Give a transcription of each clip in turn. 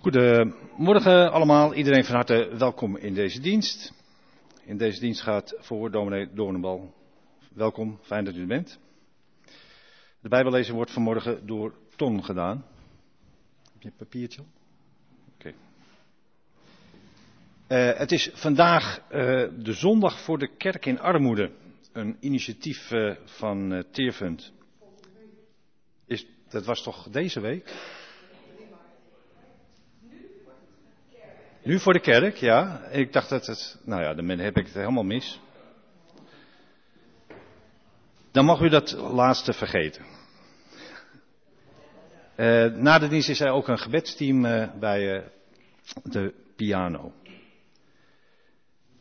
Goedemorgen allemaal, iedereen van harte welkom in deze dienst. In deze dienst gaat voor dominee Doornenbal. Welkom, fijn dat u er bent. De Bijbellezing wordt vanmorgen door Ton gedaan. Heb je een papiertje? Oké. Uh, het is vandaag uh, de zondag voor de kerk in armoede. Een initiatief uh, van Teerfund. Is, dat was toch deze week? Nu voor de kerk, ja. Ik dacht dat het. Nou ja, dan heb ik het helemaal mis. Dan mag u dat laatste vergeten. Uh, na de dienst is er ook een gebedsteam uh, bij uh, de piano.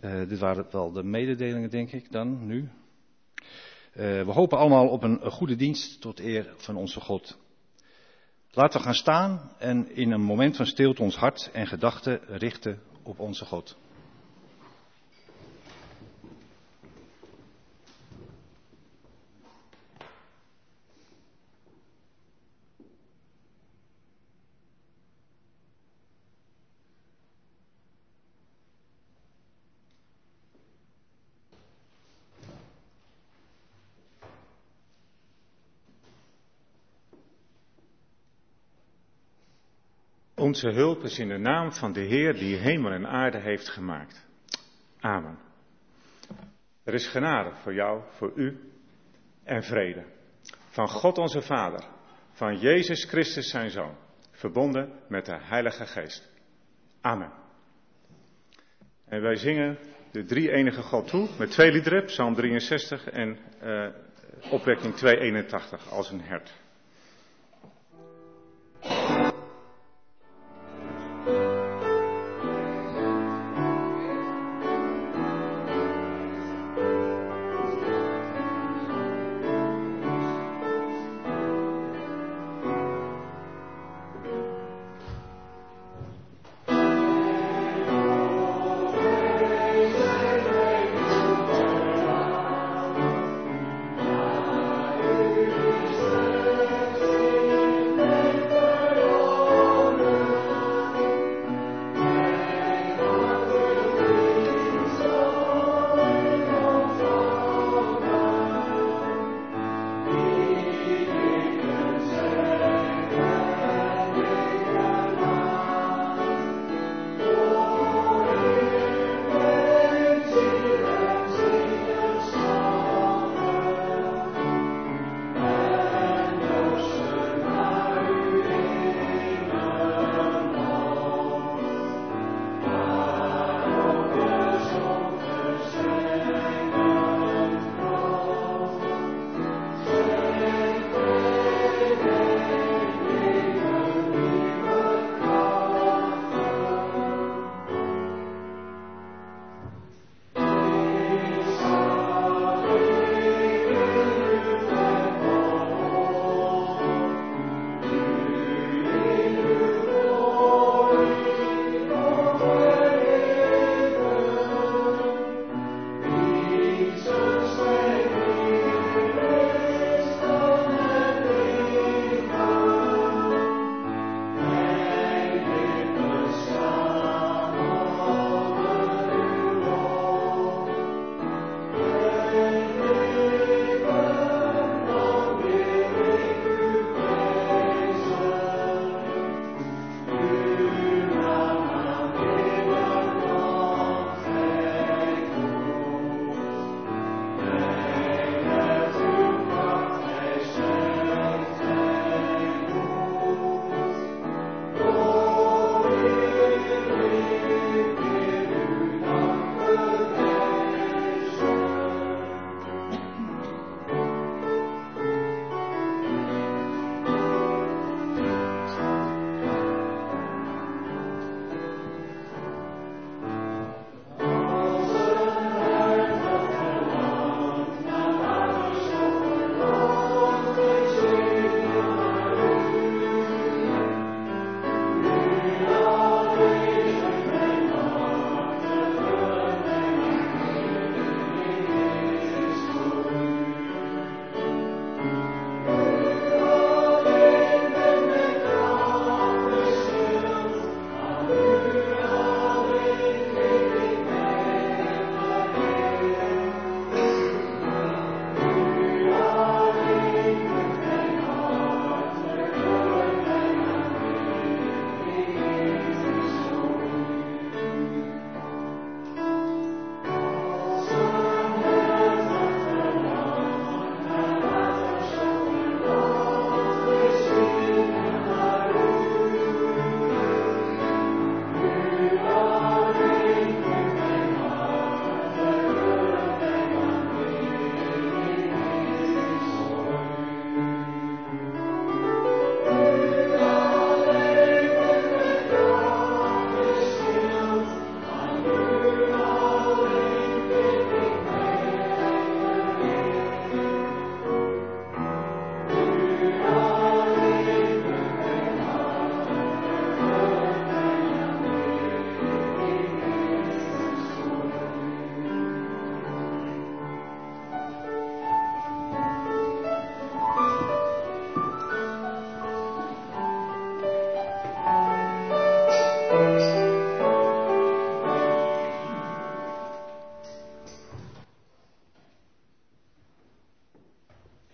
dit waren wel de mededelingen, denk ik, dan, nu. we hopen allemaal op een goede dienst tot eer van onze God. Laten we gaan staan en in een moment van stilte ons hart en gedachten richten op onze God. Onze hulp is in de naam van de Heer die hemel en aarde heeft gemaakt. Amen. Er is genade voor jou, voor u en vrede. Van God onze Vader, van Jezus Christus zijn Zoon, verbonden met de Heilige Geest. Amen. En wij zingen de drie enige God toe met twee liederen, Psalm 63 en uh, opwekking 281 als een hert.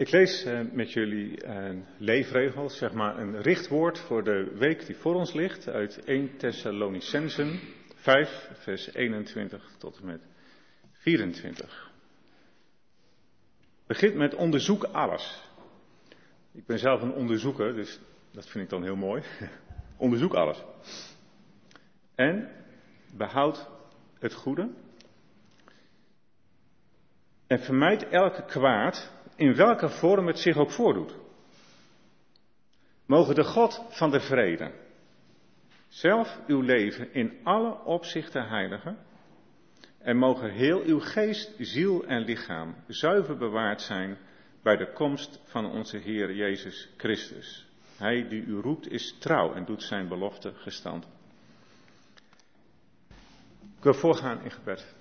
Ik lees eh, met jullie een leefregel, zeg maar een richtwoord voor de week die voor ons ligt, uit 1 Thessalonicensen 5, vers 21 tot en met 24. Begint met onderzoek alles. Ik ben zelf een onderzoeker, dus dat vind ik dan heel mooi. onderzoek alles. En behoud het goede. En vermijd elke kwaad, in welke vorm het zich ook voordoet. Mogen de God van de vrede zelf uw leven in alle opzichten heiligen en mogen heel uw geest, ziel en lichaam zuiver bewaard zijn bij de komst van onze Heer Jezus Christus. Hij die u roept is trouw en doet zijn belofte gestand. Ik wil voorgaan in gebed.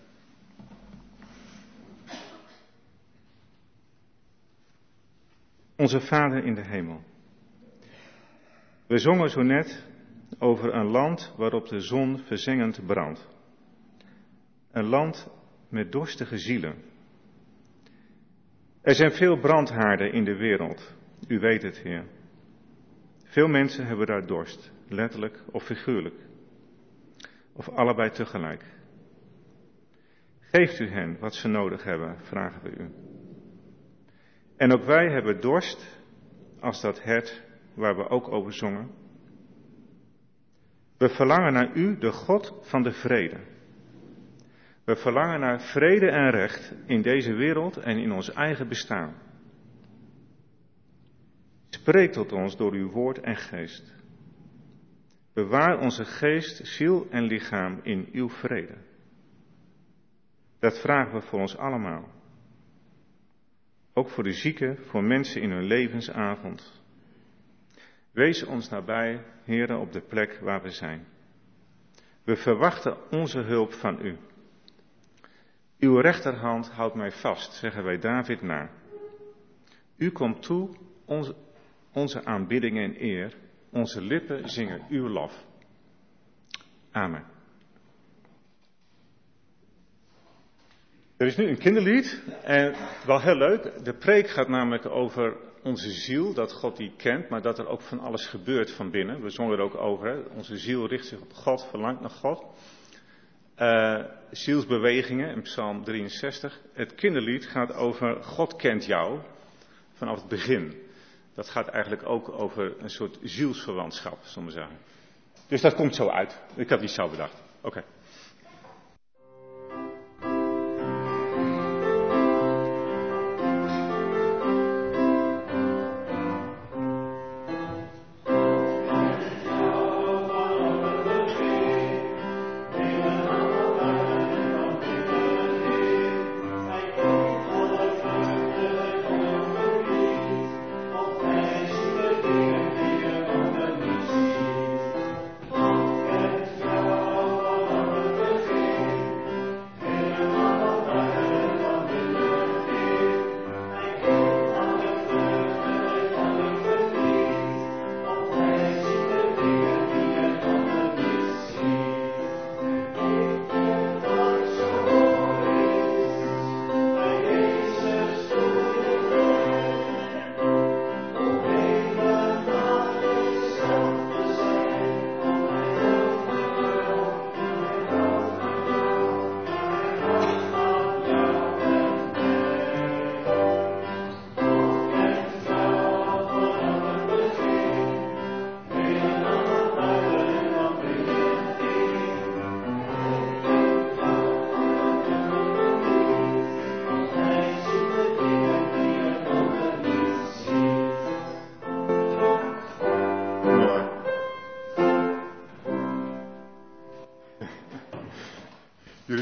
Onze Vader in de hemel. We zongen zo net over een land waarop de zon verzengend brandt. Een land met dorstige zielen. Er zijn veel brandhaarden in de wereld, u weet het, Heer. Veel mensen hebben daar dorst, letterlijk of figuurlijk. Of allebei tegelijk. Geeft u hen wat ze nodig hebben, vragen we u. En ook wij hebben dorst als dat hert waar we ook over zongen. We verlangen naar u, de God van de vrede. We verlangen naar vrede en recht in deze wereld en in ons eigen bestaan. Spreek tot ons door uw woord en geest. Bewaar onze geest, ziel en lichaam in uw vrede. Dat vragen we voor ons allemaal. Ook voor de zieken, voor mensen in hun levensavond. Wees ons nabij, heren, op de plek waar we zijn. We verwachten onze hulp van u. Uw rechterhand houdt mij vast, zeggen wij David na. U komt toe onze, onze aanbidding en eer. Onze lippen zingen uw lof. Amen. Er is nu een kinderlied en wel heel leuk. De preek gaat namelijk over onze ziel, dat God die kent, maar dat er ook van alles gebeurt van binnen. We zongen er ook over. Hè? Onze ziel richt zich op God, verlangt naar God. Uh, zielsbewegingen in Psalm 63. Het kinderlied gaat over God kent jou vanaf het begin. Dat gaat eigenlijk ook over een soort zielsverwantschap, we zeggen. Dus dat komt zo uit. Ik had die zo bedacht. Oké.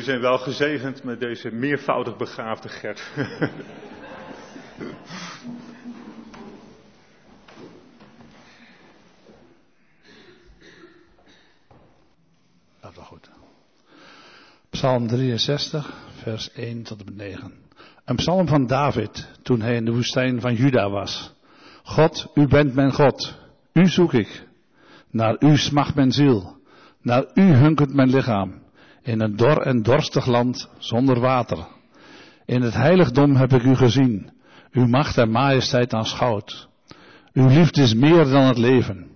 Jullie zijn wel gezegend met deze meervoudig begaafde Gert. Dat wel goed. Psalm 63, vers 1 tot en met 9. Een psalm van David toen hij in de woestijn van Juda was. God, u bent mijn God. U zoek ik. Naar u smacht mijn ziel. Naar u hunkert mijn lichaam in een dor en dorstig land zonder water. In het heiligdom heb ik u gezien. Uw macht en majesteit aanschouwt. Uw liefde is meer dan het leven.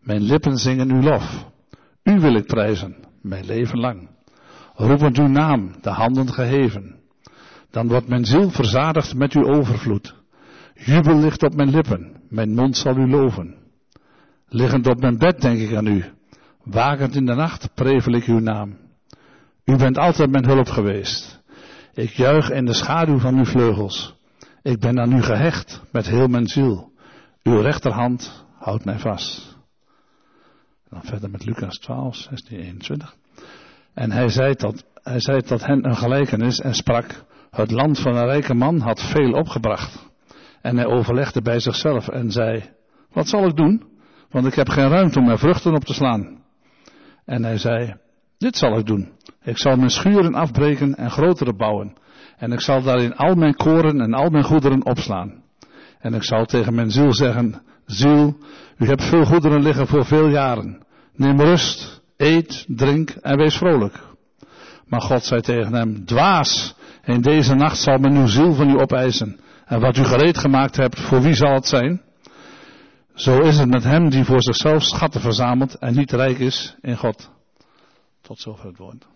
Mijn lippen zingen uw lof. U wil ik prijzen, mijn leven lang. Roepend uw naam, de handen geheven. Dan wordt mijn ziel verzadigd met uw overvloed. Jubel ligt op mijn lippen, mijn mond zal u loven. Liggend op mijn bed denk ik aan u. Wakend in de nacht prevel ik uw naam. U bent altijd mijn hulp geweest. Ik juich in de schaduw van uw vleugels. Ik ben aan u gehecht met heel mijn ziel. Uw rechterhand houdt mij vast. Dan verder met Lucas 12, 16, 21. En hij zei, tot, hij zei tot hen een gelijkenis en sprak, het land van een rijke man had veel opgebracht. En hij overlegde bij zichzelf en zei, wat zal ik doen? Want ik heb geen ruimte om mijn vruchten op te slaan. En hij zei, dit zal ik doen. Ik zal mijn schuren afbreken en grotere bouwen. En ik zal daarin al mijn koren en al mijn goederen opslaan. En ik zal tegen mijn ziel zeggen, ziel, u hebt veel goederen liggen voor veel jaren. Neem rust, eet, drink en wees vrolijk. Maar God zei tegen hem, dwaas, in deze nacht zal men uw ziel van u opeisen. En wat u gereed gemaakt hebt, voor wie zal het zijn? Zo is het met hem die voor zichzelf schatten verzamelt en niet rijk is in God. Tot zover het woord.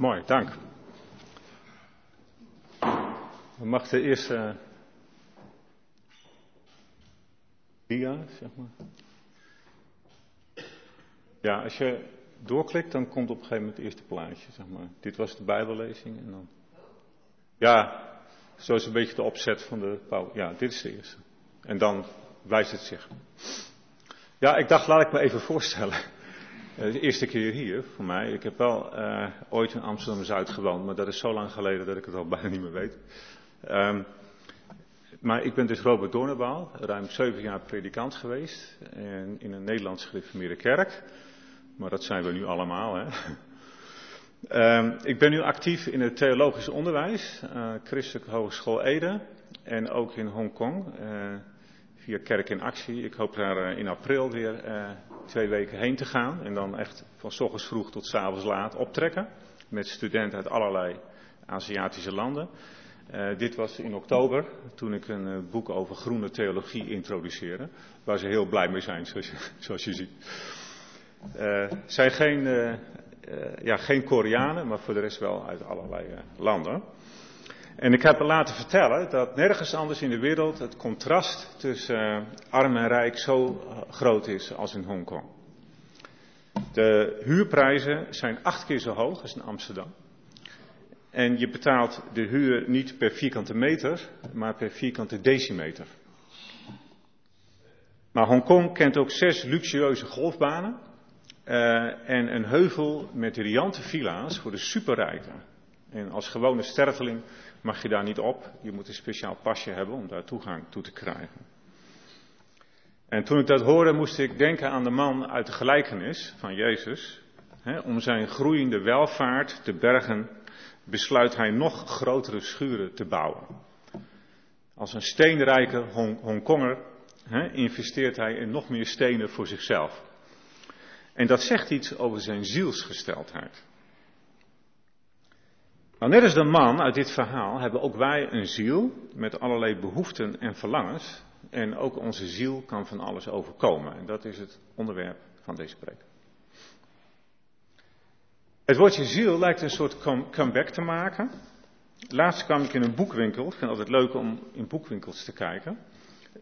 Mooi, dank. Mag de eerste dia, zeg maar. Ja, als je doorklikt, dan komt op een gegeven moment het eerste plaatje, zeg maar. Dit was de Bijbellezing en dan. Ja, zo is een beetje de opzet van de Paul. Ja, dit is de eerste. En dan wijst het zich. Ja, ik dacht, laat ik me even voorstellen. Eh, de eerste keer hier voor mij. Ik heb wel uh, ooit in Amsterdam Zuid gewoond, maar dat is zo lang geleden dat ik het al bijna niet meer weet. Um, maar ik ben dus Robert Doornebaal, ruim zeven jaar predikant geweest in, in een Nederlands gereformeerde kerk. Maar dat zijn we nu allemaal. Hè? Um, ik ben nu actief in het theologisch onderwijs, uh, Christelijke Hogeschool Ede en ook in Hongkong uh, via Kerk in Actie. Ik hoop daar in april weer twee weken heen te gaan en dan echt van ochtends vroeg tot s avonds laat optrekken met studenten uit allerlei Aziatische landen. Uh, dit was in oktober, toen ik een uh, boek over groene theologie introduceerde, waar ze heel blij mee zijn, zoals je, zoals je ziet. Uh, zijn geen, ja, geen Koreanen, maar voor de rest wel uit allerlei landen. En ik heb me laten vertellen dat nergens anders in de wereld het contrast tussen arm en rijk zo groot is als in Hongkong. De huurprijzen zijn acht keer zo hoog als in Amsterdam. En je betaalt de huur niet per vierkante meter, maar per vierkante decimeter. Maar Hongkong kent ook zes luxueuze golfbanen uh, en een heuvel met riante villa's voor de superrijken. En als gewone sterveling mag je daar niet op. Je moet een speciaal pasje hebben om daar toegang toe te krijgen. En toen ik dat hoorde, moest ik denken aan de man uit de gelijkenis van Jezus. Om zijn groeiende welvaart te bergen besluit hij nog grotere schuren te bouwen. Als een steenrijke Hong Hongkonger investeert hij in nog meer stenen voor zichzelf. En dat zegt iets over zijn zielsgesteldheid. Nou, net als de man uit dit verhaal hebben ook wij een ziel met allerlei behoeften en verlangens. En ook onze ziel kan van alles overkomen. En dat is het onderwerp van deze preek. Het woordje ziel lijkt een soort comeback te maken. Laatst kwam ik in een boekwinkel, ik vind het altijd leuk om in boekwinkels te kijken,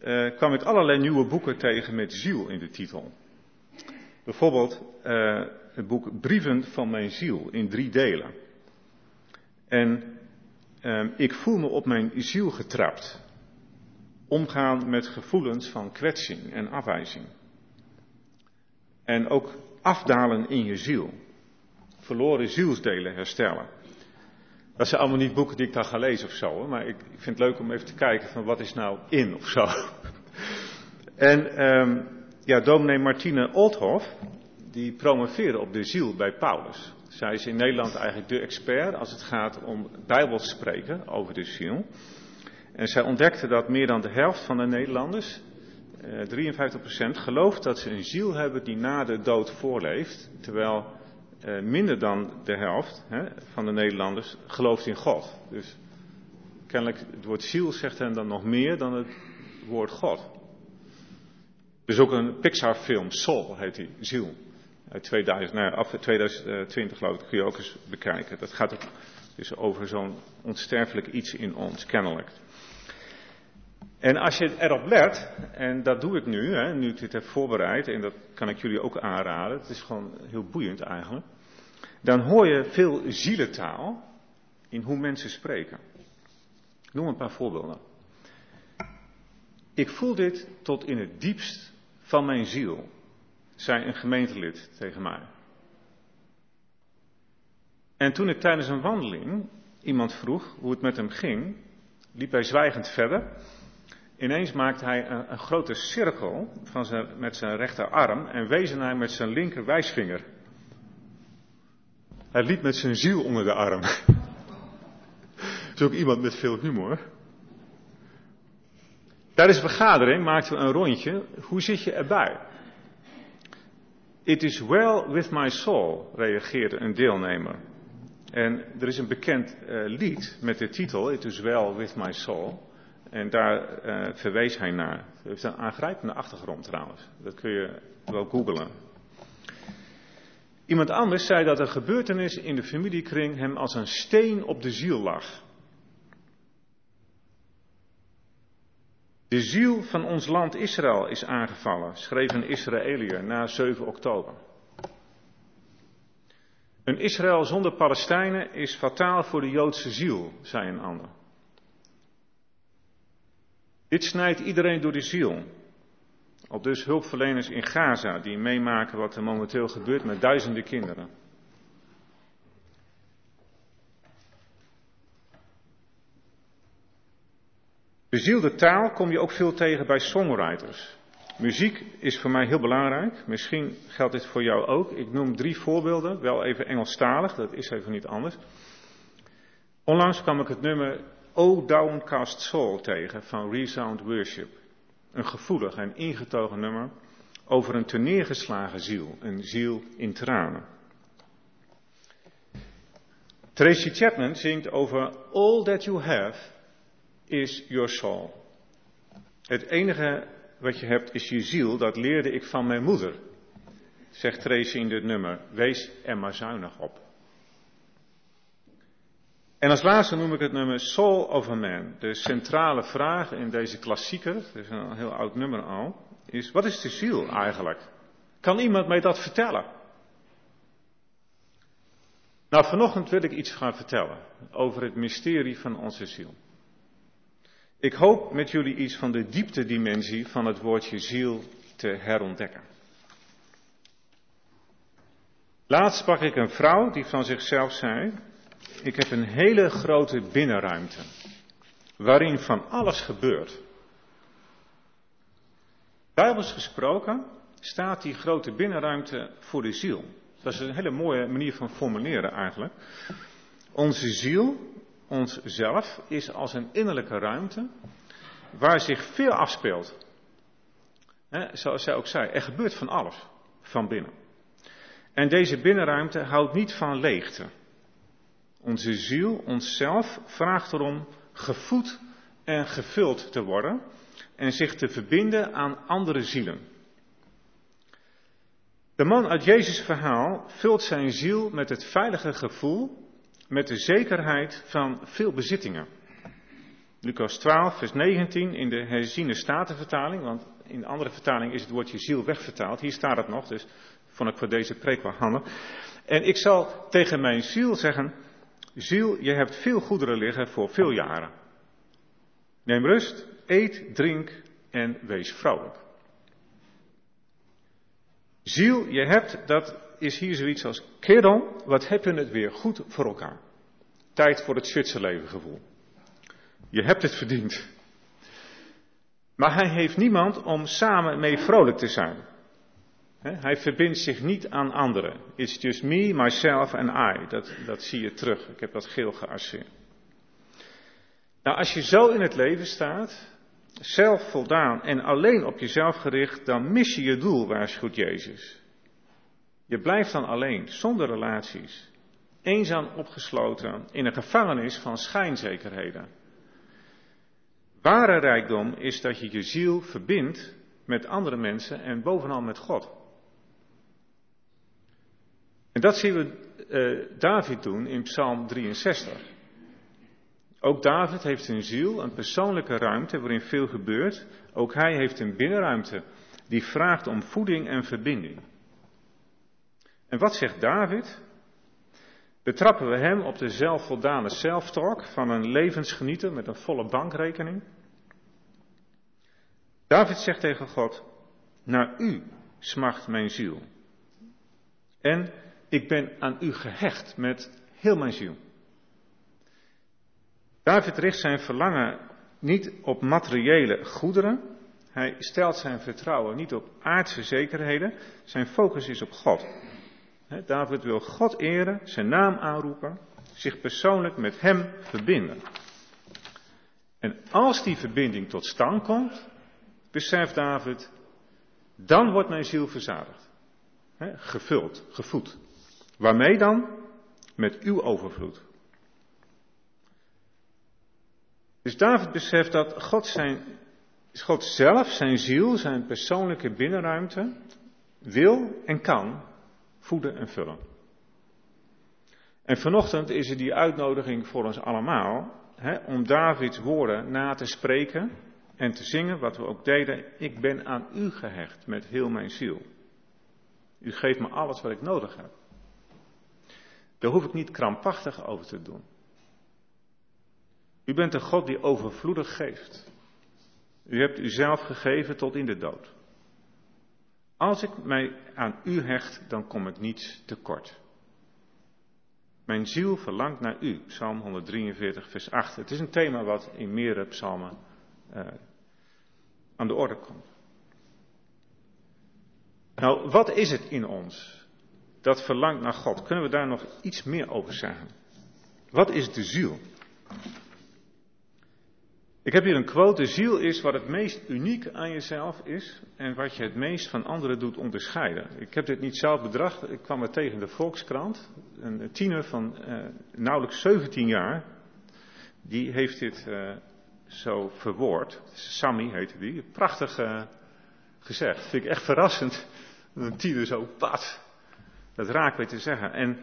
uh, kwam ik allerlei nieuwe boeken tegen met ziel in de titel. Bijvoorbeeld uh, het boek Brieven van mijn ziel in drie delen. En uh, ik voel me op mijn ziel getrapt. Omgaan met gevoelens van kwetsing en afwijzing. En ook afdalen in je ziel verloren zielsdelen herstellen. Dat zijn allemaal niet boeken die ik dan ga lezen of zo, maar ik, ik vind het leuk om even te kijken van wat is nou in of zo. en um, ja, dominee Martine Oldhoff, die promoveerde op de ziel bij Paulus. Zij is in Nederland eigenlijk de expert als het gaat om bijbels spreken over de ziel. En zij ontdekte dat meer dan de helft van de Nederlanders 53% gelooft dat ze een ziel hebben die na de dood voorleeft, terwijl uh, minder dan de helft van de Nederlanders gelooft in God. Dus kennelijk het woord ziel zegt hen dan nog meer dan het woord God. Er is ook een Pixar-film, Soul heet die, Ziel. Uit 2000, nou, af 2020 geloof ik, kun je ook eens bekijken. Dat gaat ook dus over zo'n onsterfelijk iets in ons, kennelijk. En als je erop let, en dat doe ik nu, hè, nu ik dit heb voorbereid, en dat kan ik jullie ook aanraden, het is gewoon heel boeiend eigenlijk, dan hoor je veel zielentaal in hoe mensen spreken. Ik noem een paar voorbeelden. Ik voel dit tot in het diepst van mijn ziel, zei een gemeentelid tegen mij. En toen ik tijdens een wandeling iemand vroeg hoe het met hem ging, liep hij zwijgend verder Ineens maakt hij een, grote cirkel van zijn, met zijn rechterarm en wees hij met zijn linker wijsvinger. Hij liep met zijn ziel onder de arm. is ook iemand met veel humor. Tijdens de vergadering maakten we een rondje. Hoe zit je erbij? It is well with my soul, reageerde een deelnemer. En er is een bekend uh, lied met de titel It is well with my soul. En daar uh, verwees hij naar. Het heeft een aangrijpende achtergrond trouwens. Dat kun je wel googlen. Iemand anders zei dat een gebeurtenis in de familiekring hem als een steen op de ziel lag. De ziel van ons land Israël is aangevallen, schreef een Israëliër na 7 oktober. Een Israël zonder Palestijnen is fataal voor de Joodse ziel, zei een ander. Dit snijdt iedereen door de ziel. Op dus hulpverleners in Gaza die meemaken wat er momenteel gebeurt met duizenden kinderen. Bezielde taal kom je ook veel tegen bij songwriters. Muziek is voor mij heel belangrijk. Misschien geldt dit voor jou ook. Ik noem drie voorbeelden, wel even Engelstalig, dat is even niet anders. Onlangs kwam ik het nummer O Downcast Soul tegen van Resound Worship. Een gevoelig en ingetogen nummer over een terneergeslagen ziel, een ziel in tranen. Tracy Chapman zingt over All that you have is your soul. Het enige wat je hebt is je ziel, dat leerde ik van mijn moeder, zegt Tracy in dit nummer. Wees er maar zuinig op. En als laatste noem ik het nummer Soul of a Man. De centrale vraag in deze klassieker, het is een heel oud nummer al, is wat is de ziel eigenlijk? Kan iemand mij dat vertellen? Nou, vanochtend wil ik iets gaan vertellen over het mysterie van onze ziel. Ik hoop met jullie iets van de dieptedimensie van het woordje ziel te herontdekken. Laatst sprak ik een vrouw die van zichzelf zei: ik heb een hele grote binnenruimte. Waarin van alles gebeurt. Bijbels gesproken staat die grote binnenruimte voor de ziel. Dat is een hele mooie manier van formuleren eigenlijk. Onze ziel, ons zelf, is als een innerlijke ruimte waar zich veel afspeelt. zoals zij ook zei, er gebeurt van alles van binnen. En deze binnenruimte houdt niet van leegte. Onze ziel, onszelf, vraagt erom gevoed en gevuld te worden en zich te verbinden aan andere zielen. De man uit Jezus' verhaal vult zijn ziel met het veilige gevoel, met de zekerheid van veel bezittingen. Lucas 12, vers 19 in de herziene statenvertaling, want in de andere vertaling is het woordje ziel wegvertaald. Hier staat het nog, dus vond ik voor deze preek wel handig. En ik zal tegen mijn ziel zeggen, Ziel, je hebt veel goederen liggen voor veel jaren. Neem rust, eet, drink en wees vrolijk. Ziel, je hebt, dat is hier zoiets als, kerel, wat heb je het weer goed voor elkaar. Tijd voor het Zwitserleven gevoel. Je hebt het verdiend. Maar hij heeft niemand om samen mee vrolijk te zijn. Hij verbindt zich niet aan anderen. It's just me, myself and I. Dat, dat zie je terug. Ik heb dat geel gearseerd. Nou, als je zo in het leven staat, zelfvoldaan en alleen op jezelf gericht, dan mis je je doel, waarschuwt Jezus. Je blijft dan alleen, zonder relaties, eenzaam opgesloten in een gevangenis van schijnzekerheden. Ware rijkdom is dat je je ziel verbindt met andere mensen en bovenal met God. En dat zien we uh, David doen in Psalm 63. Ook David heeft een ziel, een persoonlijke ruimte waarin veel gebeurt. Ook hij heeft een binnenruimte die vraagt om voeding en verbinding. En wat zegt David? Betrappen we hem op de zelfvoldane zelftalk van een levensgenieter met een volle bankrekening? David zegt tegen God, naar u smacht mijn ziel. En ik ben aan u gehecht met heel mijn ziel. David richt zijn verlangen niet op materiële goederen. Hij stelt zijn vertrouwen niet op aardse zekerheden. Zijn focus is op God. David wil God eren, zijn naam aanroepen, zich persoonlijk met hem verbinden. En als die verbinding tot stand komt, beseft David, dan wordt mijn ziel verzadigd. gevuld, gevoed. Waarmee dan? Met uw overvloed. Dus David beseft dat God, zijn, God zelf, zijn ziel, zijn persoonlijke binnenruimte, wil en kan voeden en vullen. En vanochtend is er die uitnodiging voor ons allemaal hè, om Davids woorden na te spreken en te zingen wat we ook deden. Ik ben aan u gehecht met heel mijn ziel. U geeft me alles wat ik nodig heb. Daar hoef ik niet krampachtig over te doen. U bent een God die overvloedig geeft. U hebt uzelf gegeven tot in de dood. Als ik mij aan u hecht, dan kom ik niets tekort. Mijn ziel verlangt naar u, Psalm 143, vers 8. Het is een thema wat in meerdere psalmen uh, aan de orde komt. Nou, wat is het in ons dat verlangt naar God? Kunnen we daar nog iets meer over zeggen? Wat is de ziel? Ik heb hier een quote. De ziel is wat het meest uniek aan jezelf is en wat je het meest van anderen doet onderscheiden. Ik heb dit niet zelf bedacht. Ik kwam er tegen de Volkskrant. Een tiener van uh, nauwelijks 17 jaar. Die heeft dit uh, zo verwoord. Sammy heette die. Prachtig uh, gezegd. Vind ik echt verrassend. Een tiener zo pat. Dat raak weet te zeggen. En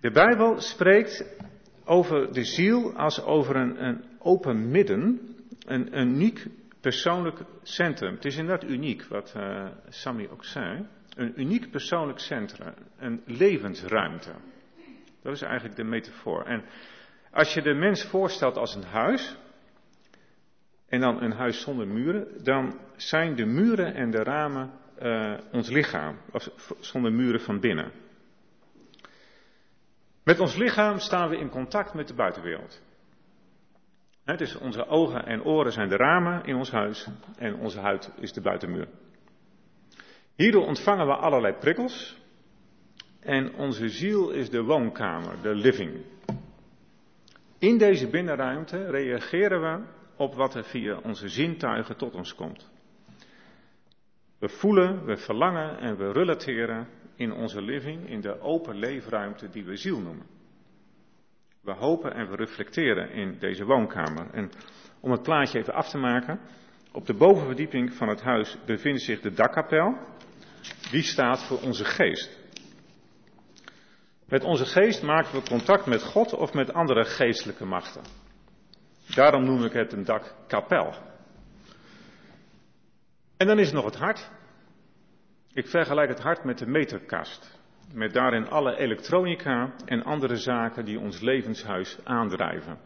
de Bijbel spreekt over de ziel als over een, een open midden, een, uniek persoonlijk centrum. Het is inderdaad uniek, wat uh, Sammy ook zei. Een uniek persoonlijk centrum, een levensruimte. Dat is eigenlijk de metafoor. En als je de mens voorstelt als een huis, en dan een huis zonder muren, dan zijn de muren en de ramen uh, ons lichaam, zonder muren van binnen. Met ons lichaam staan we in contact met de buitenwereld. Het is onze ogen en oren zijn de ramen in ons huis en onze huid is de buitenmuur. Hierdoor ontvangen we allerlei prikkels en onze ziel is de woonkamer, de living. In deze binnenruimte reageren we op wat er via onze zintuigen tot ons komt. We voelen, we verlangen en we relateren in onze living, in de open leefruimte die we ziel noemen. We hopen en we reflecteren in deze woonkamer. En om het plaatje even af te maken, op de bovenverdieping van het huis bevindt zich de dakkapel. Die staat voor onze geest. Met onze geest maken we contact met God of met andere geestelijke machten. Daarom noem ik het een dakkapel. En dan is nog het hart. Ik vergelijk het hart met de meterkast. Met daarin alle elektronica en andere zaken die ons levenshuis aandrijven.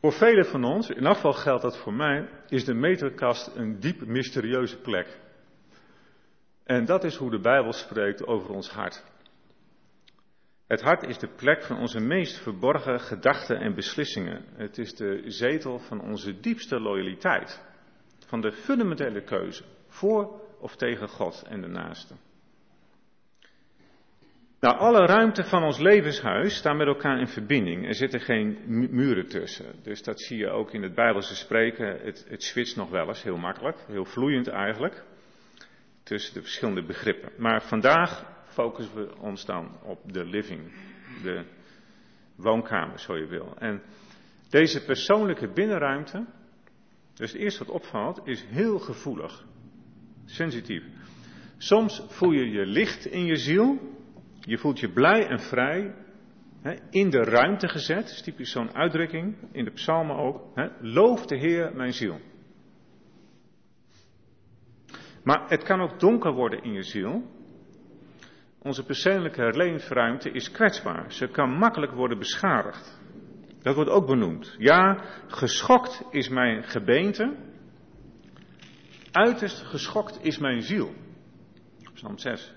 Voor velen van ons, in afval geldt dat voor mij, is de meterkast een diep mysterieuze plek. En dat is hoe de Bijbel spreekt over ons hart. Het hart is de plek van onze meest verborgen gedachten en beslissingen. Het is de zetel van onze diepste loyaliteit. Van de fundamentele keuze voor of tegen God en de naaste. Nou, alle ruimte van ons levenshuis staat met elkaar in verbinding. Er zitten geen muren tussen. Dus dat zie je ook in het Bijbelse spreken. Het, het switcht nog wel eens, heel makkelijk, heel vloeiend eigenlijk. Tussen de verschillende begrippen. Maar vandaag focussen we ons dan op de living, de woonkamer, zo je wil. En deze persoonlijke binnenruimte, dus het eerste wat opvalt, is heel gevoelig, sensitief. Soms voel je je licht in je ziel, je voelt je blij en vrij, in de ruimte gezet, is typisch zo'n uitdrukking, in de psalmen ook. Hè, Loof de Heer mijn ziel. Maar het kan ook donker worden in je ziel. Onze persoonlijke levensruimte is kwetsbaar. Ze kan makkelijk worden beschadigd. Dat wordt ook benoemd. Ja, geschokt is mijn gebeente. Uiterst geschokt is mijn ziel. Psalm 6.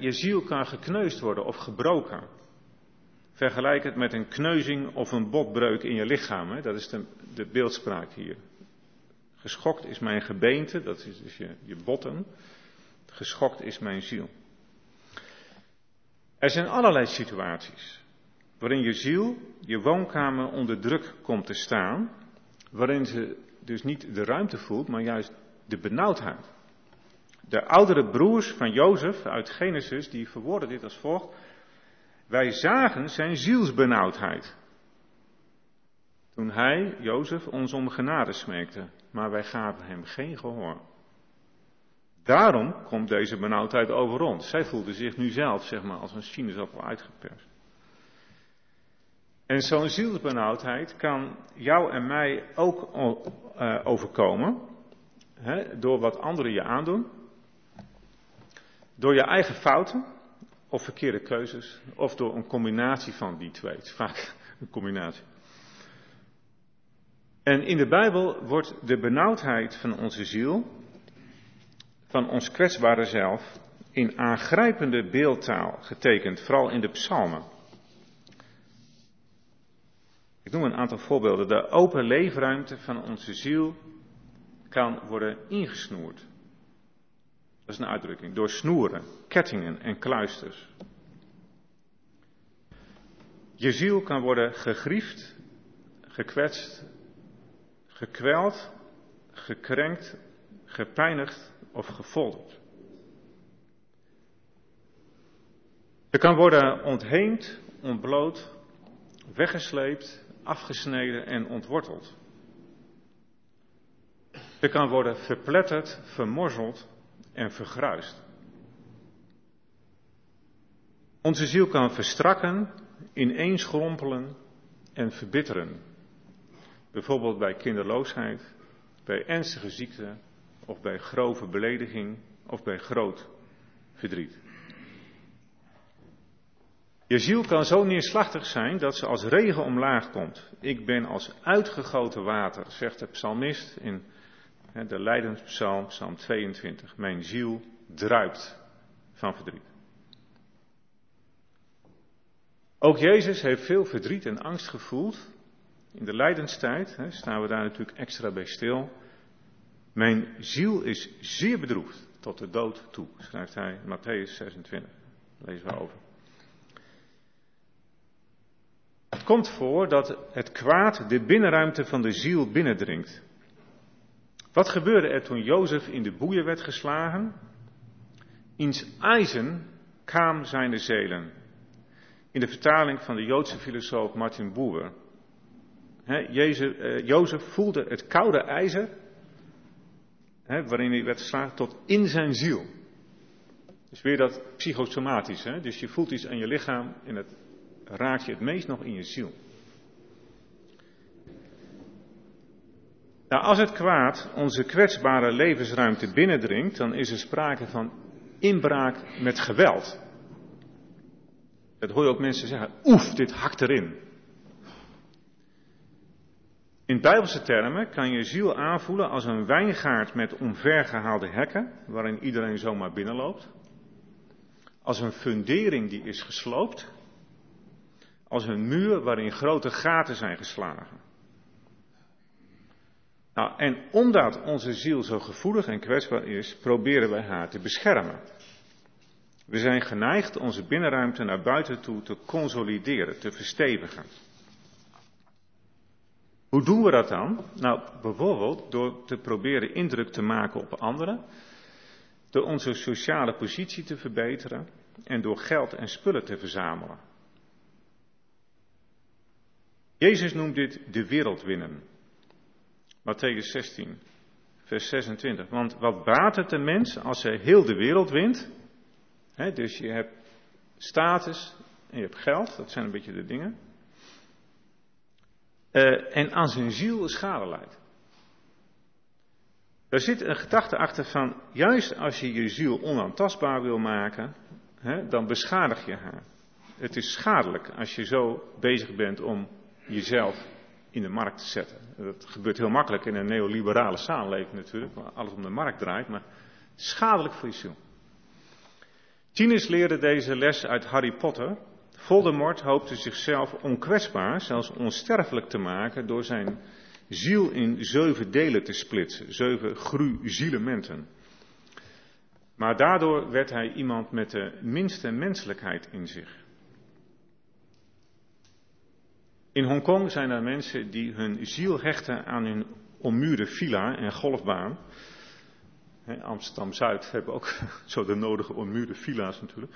Je ziel kan gekneusd worden of gebroken. Vergelijk het met een kneuzing of een botbreuk in je lichaam. Dat is de, de beeldspraak hier. Geschokt is mijn gebeente, dat is dus je, je botten. Geschokt is mijn ziel. Er zijn allerlei situaties waarin je ziel, je woonkamer onder druk komt te staan, waarin ze dus niet de ruimte voelt, maar juist de benauwdheid. De oudere broers van Jozef uit Genesis, die verwoorden dit als volgt. Wij zagen zijn zielsbenauwdheid. Toen hij, Jozef, ons om genade smeekte, maar wij gaven hem geen gehoor. Daarom komt deze benauwdheid over ons. Zij voelde zich nu zelf, zeg maar, als een sinaasappel uitgeperst. En zo'n zielsbenauwdheid kan jou en mij ook uh, overkomen, hè, door wat anderen je aandoen, door je eigen fouten of verkeerde keuzes, of door een combinatie van die twee. Het is vaak een combinatie. En in de Bijbel wordt de benauwdheid van onze ziel, van ons kwetsbare zelf, in aangrijpende beeldtaal getekend, vooral in de psalmen. Ik noem een aantal voorbeelden. De open leefruimte van onze ziel kan worden ingesnoerd. Dat is een uitdrukking. Door snoeren, kettingen en kluisters. Je ziel kan worden gegriefd, gekwetst, gekweld, gekrenkt, gepijnigd of gefolterd. Je kan worden ontheemd, ontbloot, weggesleept, afgesneden en ontworteld. Je kan worden verpletterd, vermorzeld en vergruist. Onze ziel kan verstrakken, ineenschrompelen en verbitteren. Bijvoorbeeld bij kinderloosheid, bij ernstige ziekte of bij grove belediging of bij groot verdriet. Je ziel kan zo neerslachtig zijn dat ze als regen omlaag komt. Ik ben als uitgegoten water, zegt de psalmist in de Leidenspsalm, psalm 22. Mijn ziel druipt van verdriet. Ook Jezus heeft veel verdriet en angst gevoeld. In de lijdenstijd staan we daar natuurlijk extra bij stil. Mijn ziel is zeer bedroefd tot de dood toe, schrijft hij in Matthäus 26. Lezen we over. Het komt voor dat het kwaad de binnenruimte van de ziel binnendringt. Wat gebeurde er toen Jozef in de boeien werd geslagen? Ins eisen kwam zijn zelen. In de vertaling van de Joodse filosoof Martin Buber. Eh, Jozef voelde het koude ijzer, waarin hij werd geslagen, tot in zijn ziel. Dus weer dat psychosomatisch. Hè? Dus je voelt iets aan je lichaam en het raakt je het meest nog in je ziel. Nou, als het kwaad onze kwetsbare levensruimte binnendringt, dan is er sprake van inbraak met geweld. Dat hoor je ook mensen zeggen, oef, dit hakt erin. In bijbelse termen kan je ziel aanvoelen als een wijngaard met omvergehaalde hekken, waarin iedereen zomaar binnenloopt. Als een fundering die is gesloopt. Als een muur waarin grote gaten zijn geslagen. Nou, en omdat onze ziel zo gevoelig en kwetsbaar is, proberen wij haar te beschermen. We zijn geneigd onze binnenruimte naar buiten toe te consolideren, te verstevigen. Hoe doen we dat dan? Nou, bijvoorbeeld door te proberen indruk te maken op anderen, door onze sociale positie te verbeteren en door geld en spullen te verzamelen. Jezus noemt dit de wereld winnen. Matthäus 16, vers 26. Want wat baat het een mens als hij heel de wereld wint? dus je hebt status en je hebt geld, dat zijn een beetje de dingen. Uh, en aan zijn ziel schade leidt. Er zit een gedachte achter van, juist als je je ziel onaantastbaar wil maken, dan beschadig je haar. Het is schadelijk als je zo bezig bent om jezelf in de markt te zetten. Dat gebeurt heel makkelijk in een neoliberale samenleving natuurlijk, waar alles om de markt draait, maar schadelijk voor je ziel. Tieners leren deze les uit Harry Potter. Voldemort hoopte zichzelf onkwetsbaar, zelfs onsterfelijk te maken door zijn ziel in zeven delen te splitsen, zeven gru-zielementen. Maar daardoor werd hij iemand met de minste menselijkheid in zich. In Hongkong zijn er mensen die hun ziel hechten aan hun ommuurde villa en golfbaan. Amsterdam-Zuid hebben ook zo de nodige ommuurde villa's natuurlijk.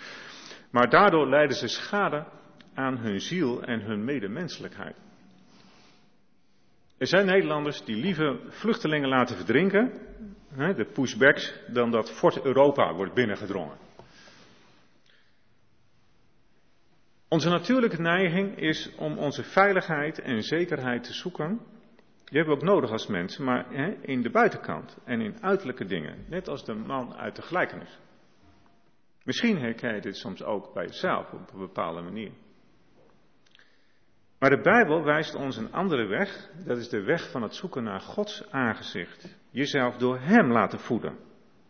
Maar daardoor lijden ze schade aan hun ziel en hun medemenselijkheid. Er zijn Nederlanders die liever vluchtelingen laten verdrinken, de pushbacks, dan dat Fort Europa wordt binnengedrongen. Onze natuurlijke neiging is om onze veiligheid en zekerheid te zoeken. Die hebben we ook nodig als mensen, maar hè, in de buitenkant en in uiterlijke dingen. Net als de man uit de gelijkenis. Misschien herken je dit soms ook bij jezelf op een bepaalde manier. Maar de Bijbel wijst ons een andere weg. Dat is de weg van het zoeken naar Gods aangezicht. Jezelf door Hem laten voeden.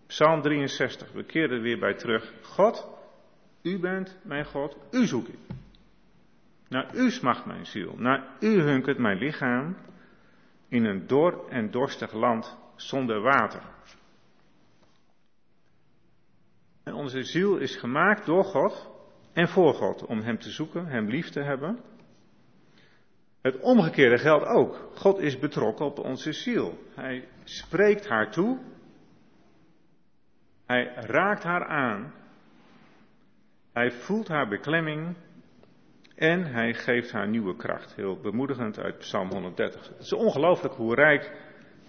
Psalm 63, we keren er weer bij terug. God, u bent mijn God, u zoek ik. Naar u smacht mijn ziel, naar u hunkert mijn lichaam in een dor en dorstig land zonder water. En onze ziel is gemaakt door God en voor God om Hem te zoeken, Hem lief te hebben. Het omgekeerde geldt ook. God is betrokken op onze ziel. Hij spreekt haar toe. Hij raakt haar aan. Hij voelt haar beklemming en hij geeft haar nieuwe kracht. Heel bemoedigend uit Psalm 130. Het is ongelooflijk hoe rijk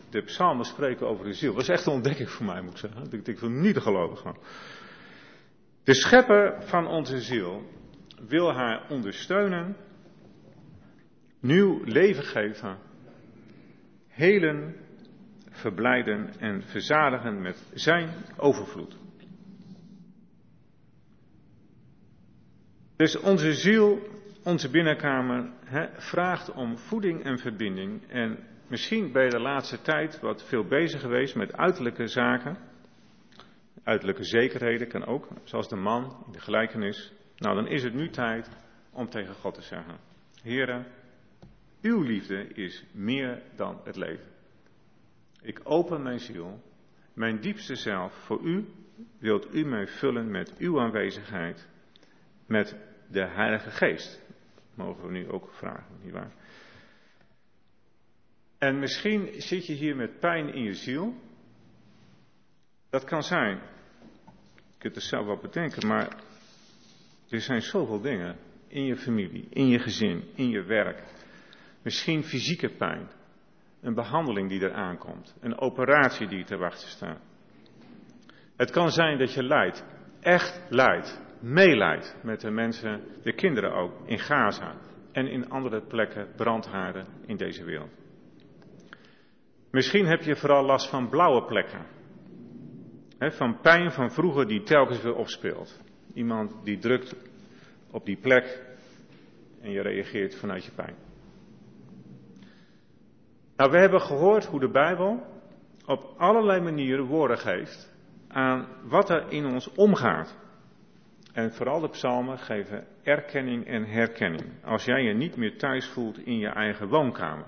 de psalmen spreken over de ziel. Dat was echt een ontdekking voor mij, moet ik zeggen. Ik, wil niet te geloven. De schepper van onze ziel wil haar ondersteunen, nieuw leven geven, helen, verblijden en verzadigen met zijn overvloed. Dus onze ziel, onze binnenkamer, vraagt om voeding en verbinding. En misschien ben je de laatste tijd wat veel bezig geweest met uiterlijke zaken. Uiterlijke zekerheden kan ook, zoals de man in de gelijkenis. Nou, dan is het nu tijd om tegen God te zeggen: Heere, uw liefde is meer dan het leven. Ik open mijn ziel, mijn diepste zelf voor u. Wilt u mij vullen met uw aanwezigheid, met de Heilige Geest. Mogen we nu ook vragen, nietwaar? En misschien zit je hier met pijn in je ziel. Dat kan zijn. Je kunt het zelf wel bedenken, maar er zijn zoveel dingen in je familie, in je gezin, in je werk. Misschien fysieke pijn, een behandeling die er aankomt, een operatie die te wachten staat. Het kan zijn dat je lijdt, echt lijdt meelijdt met de mensen, de kinderen ook, in Gaza en in andere plekken brandhaarden in deze wereld. Misschien heb je vooral last van blauwe plekken. van pijn van vroeger die telkens weer opspeelt. Iemand die drukt op die plek en je reageert vanuit je pijn. Nou, we hebben gehoord hoe de Bijbel op allerlei manieren woorden geeft aan wat er in ons omgaat. En vooral de psalmen geven erkenning en herkenning. Als jij je niet meer thuis voelt in je eigen woonkamer.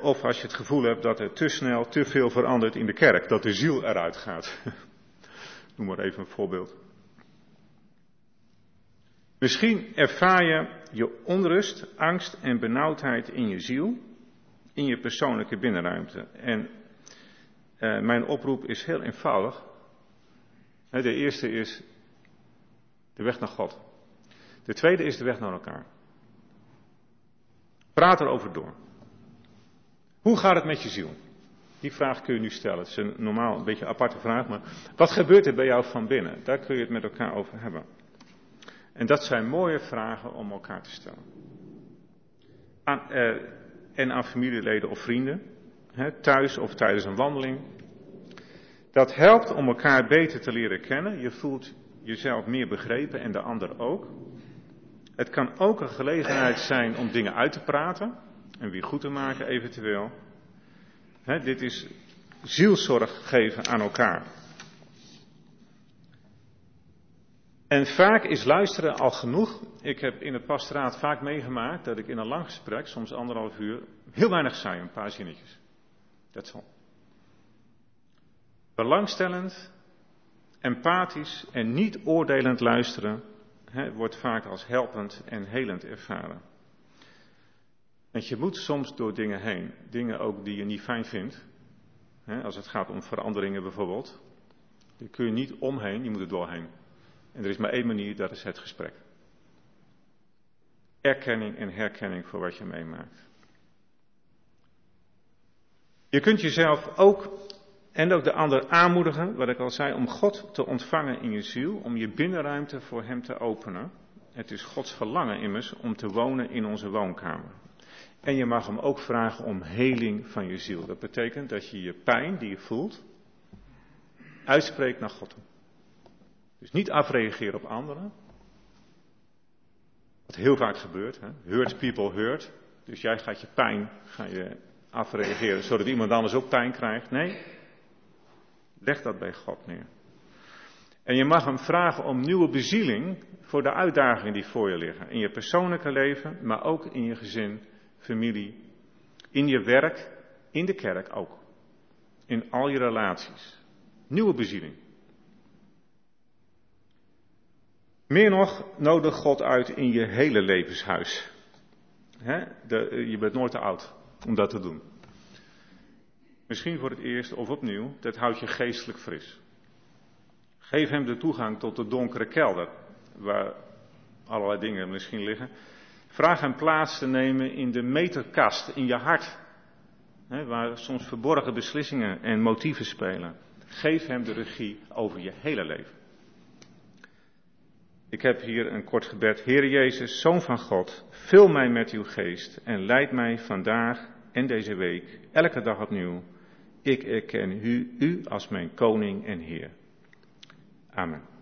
of als je het gevoel hebt dat er te snel te veel verandert in de kerk, dat de ziel eruit gaat. Noem maar even een voorbeeld. Misschien ervaar je je onrust, angst en benauwdheid in je ziel, in je persoonlijke binnenruimte. En uh, mijn oproep is heel eenvoudig. De eerste is de weg naar God. De tweede is de weg naar elkaar. Praat erover door. Hoe gaat het met je ziel? Die vraag kun je nu stellen. Het is een normaal een beetje aparte vraag, maar wat gebeurt er bij jou van binnen? Daar kun je het met elkaar over hebben. En dat zijn mooie vragen om elkaar te stellen. Aan, eh, en aan familieleden of vrienden, hè, thuis of tijdens een wandeling. Dat helpt om elkaar beter te leren kennen. Je voelt jezelf meer begrepen en de ander ook. Het kan ook een gelegenheid zijn om dingen uit te praten en weer goed te maken eventueel. dit is zielzorg geven aan elkaar. En vaak is luisteren al genoeg. Ik heb in het pastoraat vaak meegemaakt dat ik in een lang gesprek, soms anderhalf uur, heel weinig zei, een paar zinnetjes. Dat zal. Belangstellend, empathisch en niet oordelend luisteren wordt vaak als helpend en helend ervaren. Want je moet soms door dingen heen, dingen ook die je niet fijn vindt. als het gaat om veranderingen bijvoorbeeld. Daar kun je niet omheen, je moet er doorheen. En er is maar één manier, dat is het gesprek. Erkenning en herkenning voor wat je meemaakt. Je kunt jezelf ook en ook de ander aanmoedigen, wat ik al zei, om God te ontvangen in je ziel, om je binnenruimte voor Hem te openen. Het is Gods verlangen immers om te wonen in onze woonkamer. En je mag Hem ook vragen om heling van je ziel. Dat betekent dat je je pijn die je voelt, uitspreekt naar God. Dus niet afreageren op anderen. Wat heel vaak gebeurt. Hè? Hurt people hurt. Dus jij gaat je pijn ga je afreageren zodat iemand anders ook pijn krijgt. Nee, leg dat bij God neer. En je mag hem vragen om nieuwe bezieling voor de uitdagingen die voor je liggen. In je persoonlijke leven, maar ook in je gezin, familie, in je werk, in de kerk ook. In al je relaties. Nieuwe bezieling. Meer nog, nodig God uit in je hele levenshuis. je bent nooit te oud om dat te doen. Misschien voor het eerst of opnieuw, dat houdt je geestelijk fris. Geef hem de toegang tot de donkere kelder, waar allerlei dingen misschien liggen. Vraag hem plaats te nemen in de meterkast, in je hart, waar soms verborgen beslissingen en motieven spelen. Geef hem de regie over je hele leven. Ik heb hier een kort gebed. Heer Jezus, Zoon van God, vul mij met uw geest en leid mij vandaag en deze week, elke dag opnieuw. Ik erken u, u als mijn koning en Heer. Amen.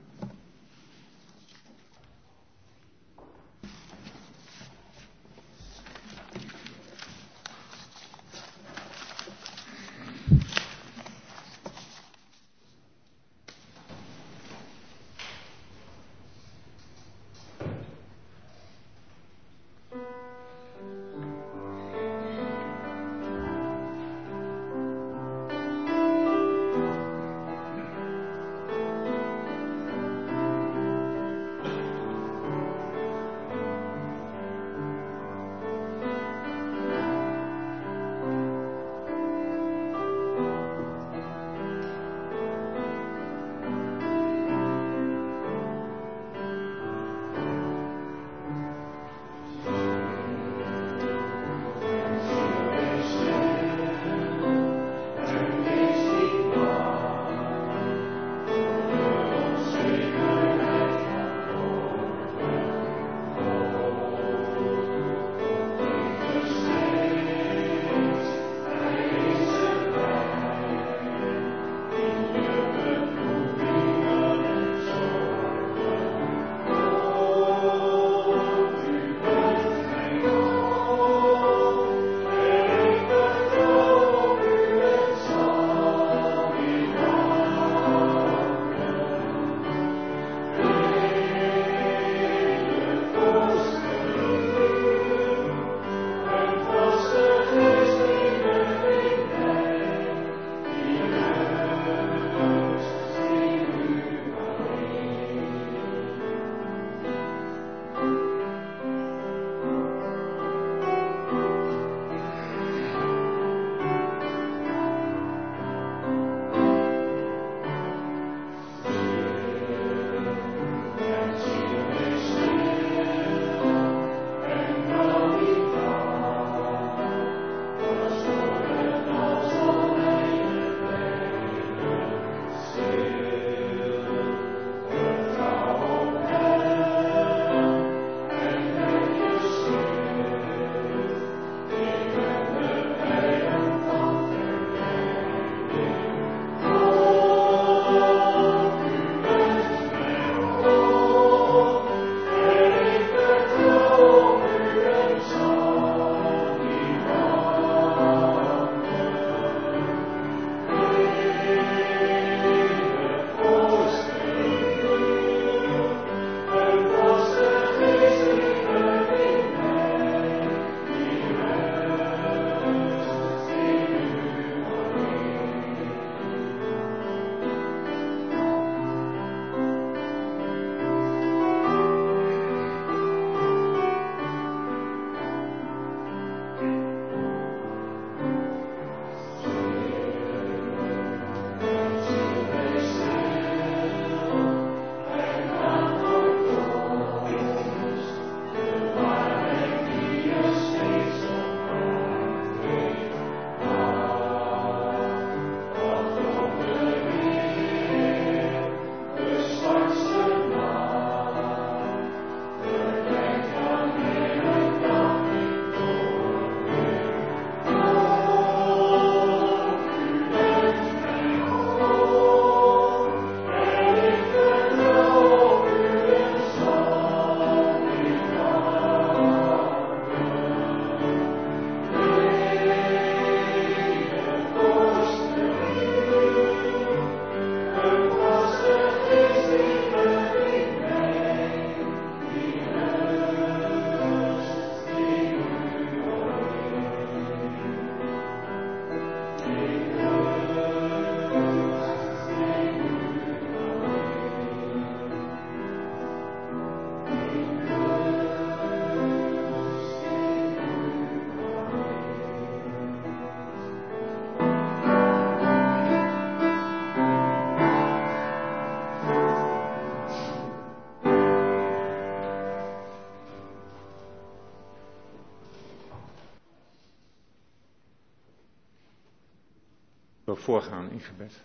Voorgaan in gebed.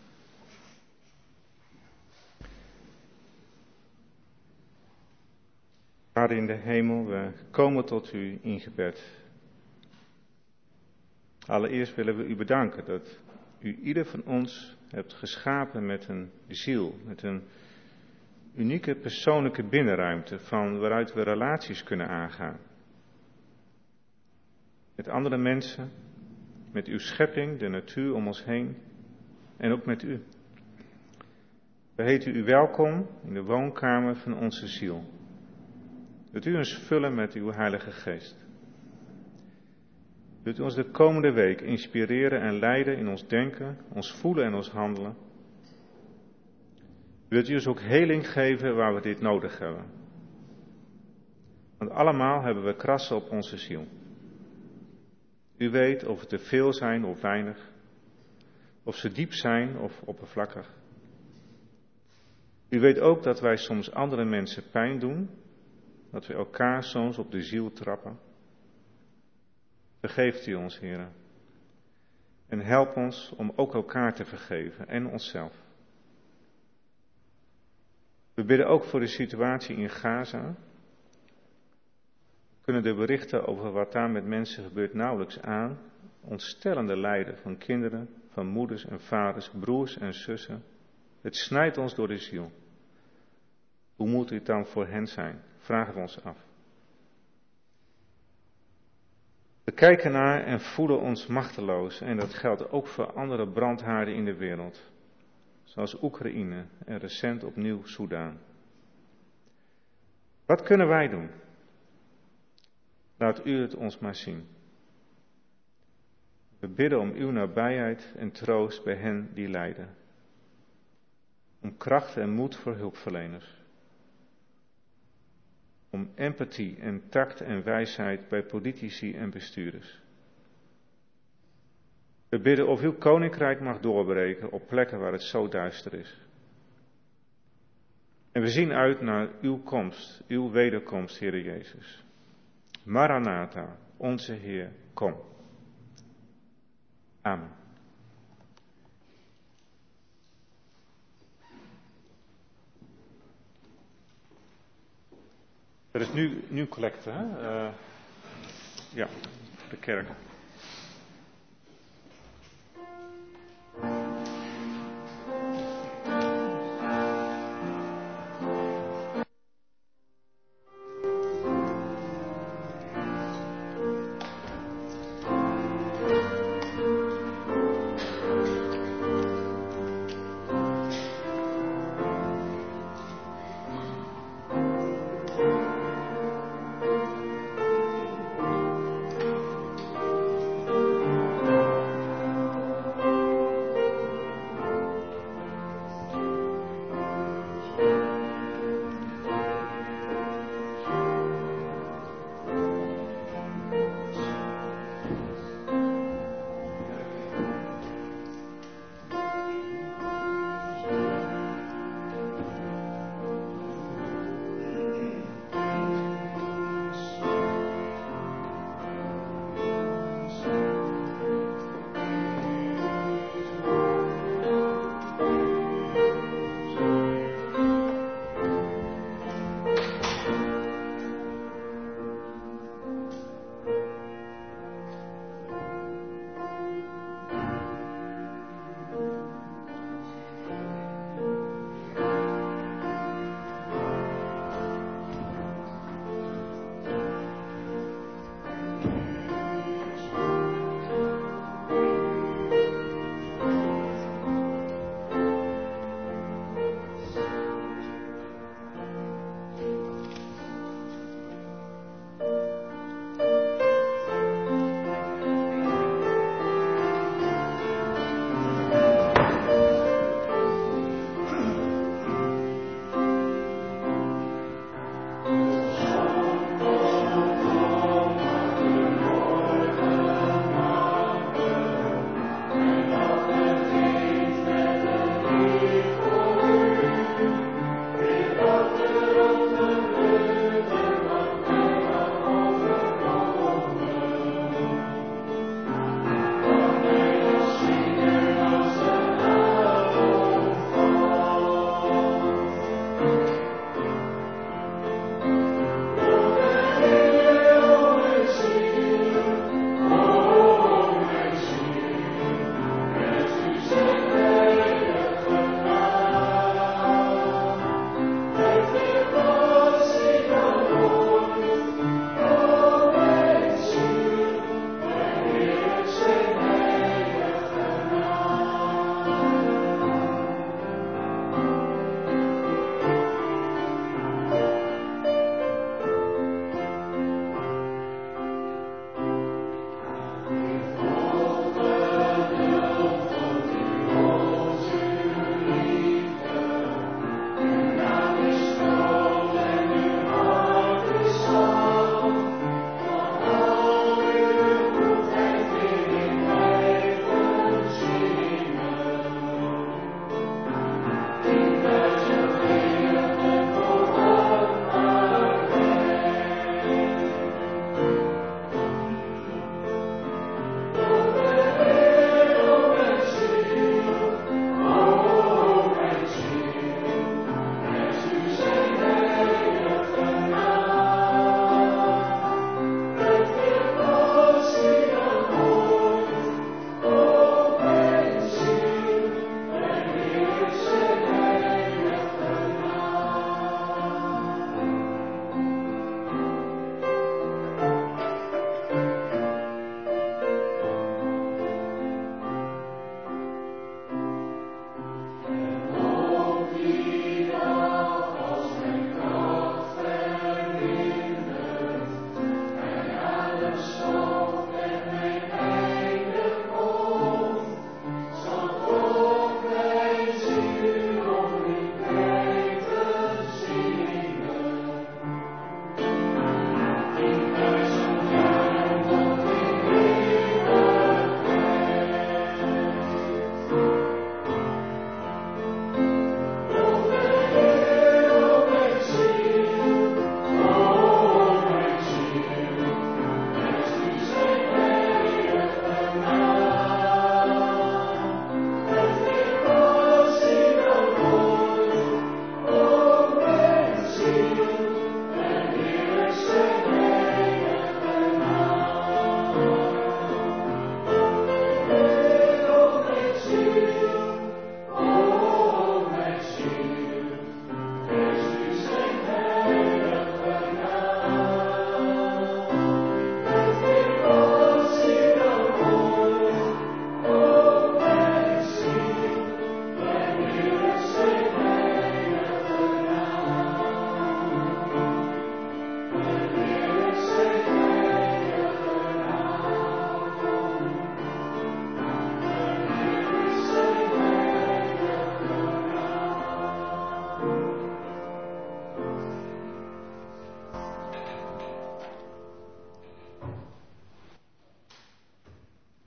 Vader in de hemel, we komen tot u in gebed. Allereerst willen we u bedanken dat u ieder van ons hebt geschapen met een ziel, met een unieke persoonlijke binnenruimte van waaruit we relaties kunnen aangaan. Met andere mensen, met uw schepping, de natuur om ons heen en ook met u. We heten u welkom in de woonkamer van onze ziel. Wilt u ons vullen met uw Heilige Geest? Wilt u ons de komende week inspireren en leiden in ons denken, ons voelen en ons handelen? Wilt u ons ook heling geven waar we dit nodig hebben? Want allemaal hebben we krassen op onze ziel. U weet of het te veel zijn of weinig, of ze diep zijn of oppervlakkig. U weet ook dat wij soms andere mensen pijn doen, dat we elkaar soms op de ziel trappen. Vergeeft u ons, heren. En help ons om ook elkaar te vergeven en onszelf. We bidden ook voor de situatie in Gaza. Kunnen de berichten over wat daar met mensen gebeurt nauwelijks aan. Ontstellende lijden van kinderen, van moeders en vaders, broers en zussen. Het snijdt ons door de ziel. Hoe moet het dan voor hen zijn? Vragen we ons af. We kijken naar en voelen ons machteloos en dat geldt ook voor andere brandhaarden in de wereld, zoals Oekraïne en recent opnieuw Soudaan. Wat kunnen wij doen? Laat u het ons maar zien. We bidden om uw nabijheid en troost bij hen die lijden. Om kracht en moed voor hulpverleners om empathie en tact en wijsheid bij politici en bestuurders. We bidden of uw koninkrijk mag doorbreken op plekken waar het zo duister is. En we zien uit naar uw komst, uw wederkomst, Heer Jezus. Maranatha, onze Heer, kom. Amen. Er is nu, nu collecte, hè? Uh, ja, de kerk.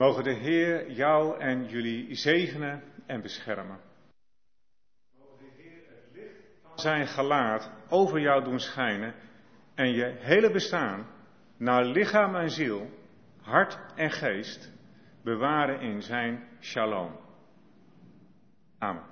Mogen de Heer jou en jullie zegenen en beschermen. Mogen de Heer het licht van zijn gelaat over jou doen schijnen en je hele bestaan naar lichaam en ziel, hart en geest bewaren in zijn shalom. Amen.